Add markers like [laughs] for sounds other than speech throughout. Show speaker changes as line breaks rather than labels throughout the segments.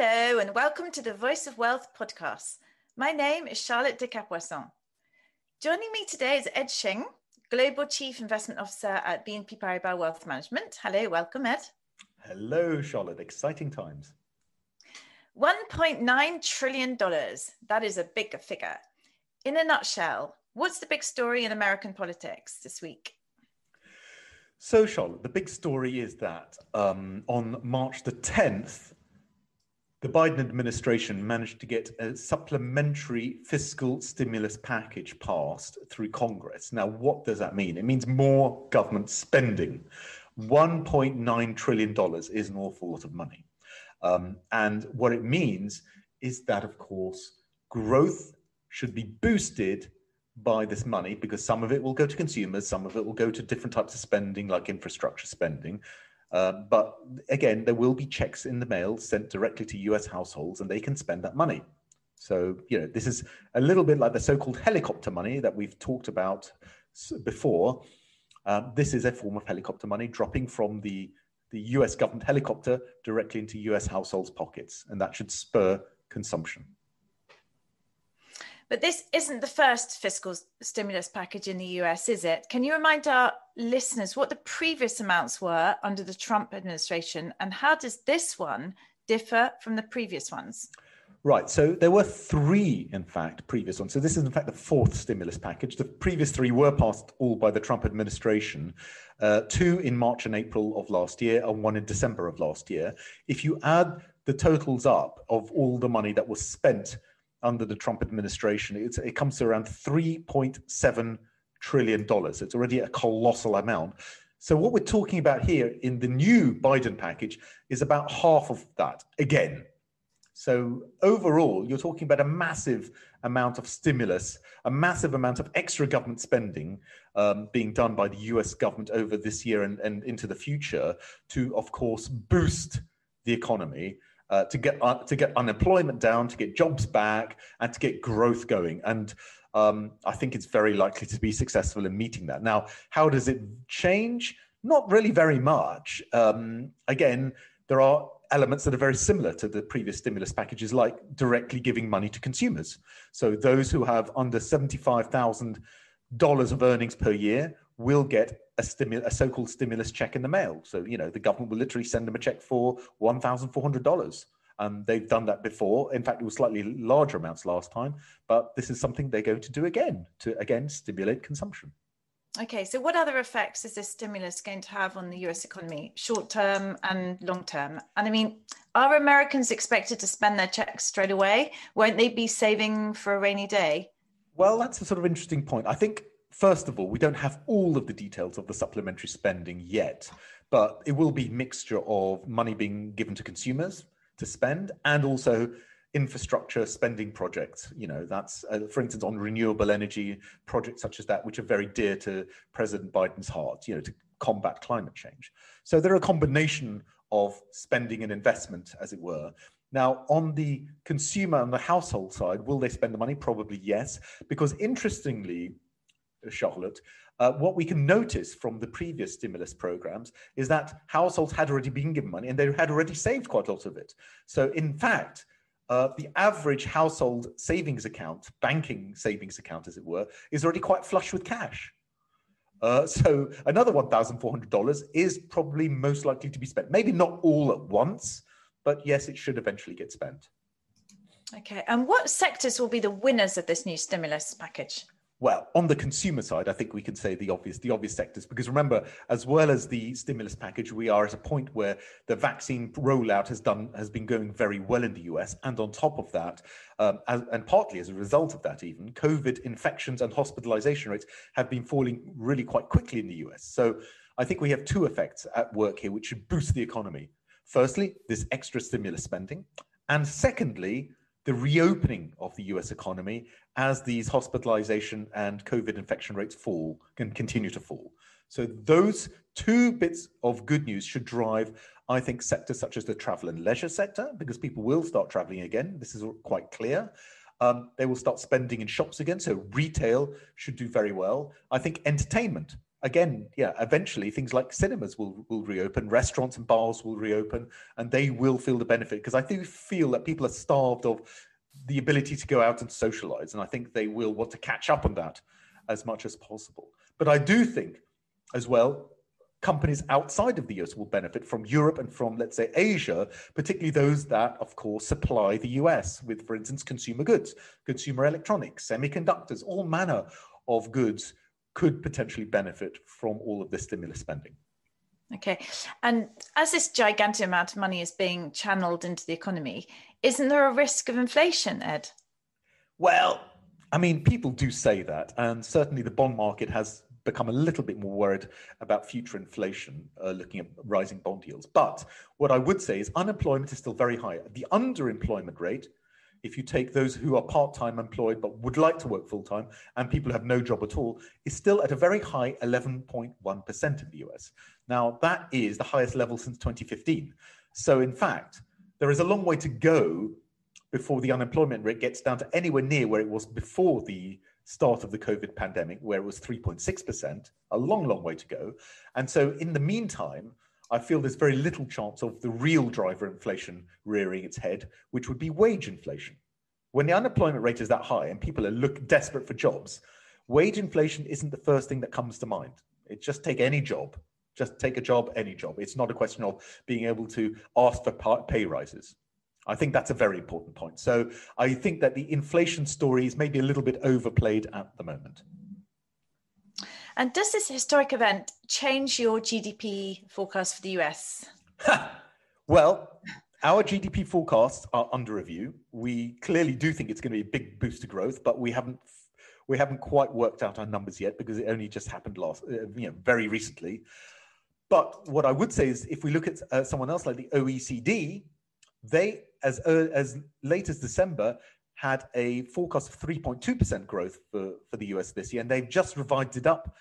Hello, and welcome to the Voice of Wealth podcast. My name is Charlotte de Capoisson. Joining me today is Ed Shing, Global Chief Investment Officer at BNP Paribas Wealth Management. Hello, welcome, Ed.
Hello, Charlotte. Exciting times.
$1.9 trillion. That is a big figure. In a nutshell, what's the big story in American politics this week?
So, Charlotte, the big story is that um, on March the 10th, the Biden administration managed to get a supplementary fiscal stimulus package passed through Congress. Now, what does that mean? It means more government spending. $1.9 trillion is an awful lot of money. Um, and what it means is that, of course, growth should be boosted by this money because some of it will go to consumers, some of it will go to different types of spending, like infrastructure spending. Uh, but again, there will be checks in the mail sent directly to US households and they can spend that money. So, you know, this is a little bit like the so called helicopter money that we've talked about before. Uh, this is a form of helicopter money dropping from the, the US government helicopter directly into US households' pockets, and that should spur consumption.
But this isn't the first fiscal stimulus package in the US, is it? Can you remind our listeners what the previous amounts were under the Trump administration and how does this one differ from the previous ones?
Right. So there were three, in fact, previous ones. So this is, in fact, the fourth stimulus package. The previous three were passed all by the Trump administration, uh, two in March and April of last year, and one in December of last year. If you add the totals up of all the money that was spent under the Trump administration, it comes to around $3.7 trillion. dollars. It's already a colossal amount. So, what we're talking about here in the new Biden package is about half of that again. So, overall, you're talking about a massive amount of stimulus, a massive amount of extra government spending um, being done by the US government over this year and, and into the future to, of course, boost the economy uh, to get uh, to get unemployment down, to get jobs back, and to get growth going. And um, I think it's very likely to be successful in meeting that. Now, how does it change? Not really very much. Um, again, there are elements that are very similar to the previous stimulus packages, like directly giving money to consumers. So those who have under seventy-five thousand dollars of earnings per year will get a, a so-called stimulus check in the mail. So, you know, the government will literally send them a check for $1,400. Um, they've done that before. In fact, it was slightly larger amounts last time, but this is something they're going to do again to, again, stimulate consumption.
Okay, so what other effects is this stimulus going to have on the US economy, short term and long term? And I mean, are Americans expected to spend their checks straight away? Won't they be saving for a rainy day?
Well, that's a sort of interesting point. I think first of all, we don't have all of the details of the supplementary spending yet, but it will be mixture of money being given to consumers to spend and also infrastructure spending projects. You know that's uh, for instance on renewable energy projects such as that which are very dear to president biden's heart you know to combat climate change. So there are a combination of spending and investment as it were. Now, on the consumer and the household side, will they spend the money? Probably yes, because interestingly, Charlotte, uh, what we can notice from the previous stimulus programs is that households had already been given money and they had already saved quite a lot of it. So, in fact, uh, the average household savings account, banking savings account, as it were, is already quite flush with cash. Uh, so, another $1,400 is probably most likely to be spent. Maybe not all at once, but yes, it should eventually get spent.
Okay. And what sectors will be the winners of this new stimulus package?
Well, on the consumer side, I think we can say the obvious, the obvious sectors, because remember, as well as the stimulus package, we are at a point where the vaccine rollout has done has been going very well in the US, and on top of that, um, as, and partly as a result of that, even COVID infections and hospitalization rates have been falling really quite quickly in the US. So I think we have two effects at work here, which should boost the economy. Firstly, this extra stimulus spending, and secondly, the reopening of the US economy as these hospitalization and COVID infection rates fall and continue to fall. So, those two bits of good news should drive, I think, sectors such as the travel and leisure sector, because people will start traveling again. This is quite clear. Um, they will start spending in shops again. So, retail should do very well. I think entertainment again, yeah, eventually things like cinemas will will reopen, restaurants and bars will reopen, and they will feel the benefit because I do feel that people are starved of the ability to go out and socialize, and I think they will want to catch up on that as much as possible. But I do think, as well, companies outside of the US will benefit from Europe and from, let's say, Asia, particularly those that, of course, supply the US with, for instance, consumer goods, consumer electronics, semiconductors, all manner of goods could potentially benefit from all of this stimulus spending.
Okay. And as this gigantic amount of money is being channeled into the economy, isn't there a risk of inflation, Ed?
Well, I mean, people do say that. And certainly the bond market has become a little bit more worried about future inflation, uh, looking at rising bond yields. But what I would say is unemployment is still very high. The underemployment rate if you take those who are part-time employed but would like to work full-time and people who have no job at all is still at a very high 11.1% in the US. Now that is the highest level since 2015. So in fact, there is a long way to go before the unemployment rate gets down to anywhere near where it was before the start of the COVID pandemic, where it was 3.6%, a long, long way to go. And so in the meantime, I feel there's very little chance of the real driver inflation rearing its head, which would be wage inflation. When the unemployment rate is that high and people are look desperate for jobs, wage inflation isn't the first thing that comes to mind. It just take any job, just take a job, any job. It's not a question of being able to ask for pay rises. I think that's a very important point. So I think that the inflation story is maybe a little bit overplayed at the moment.
And does this historic event change your GDP forecast for the US? [laughs]
well, our GDP forecasts are under review. We clearly do think it's going to be a big boost to growth, but we haven't we haven't quite worked out our numbers yet because it only just happened last, uh, you know, very recently. But what I would say is, if we look at uh, someone else like the OECD, they as uh, as late as December had a forecast of 3.2% growth for, for the US this year, and they've just revised it up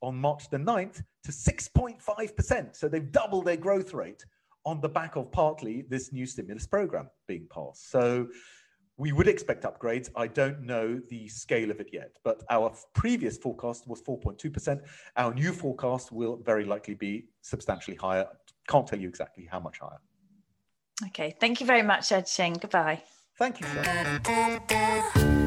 on March the 9th to 6.5%. So they've doubled their growth rate on the back of partly this new stimulus program being passed. So we would expect upgrades. I don't know the scale of it yet, but our previous forecast was 4.2%. Our new forecast will very likely be substantially higher. Can't tell you exactly how much higher.
Okay. Thank you very much, Ed Shing. Goodbye.
Thank you.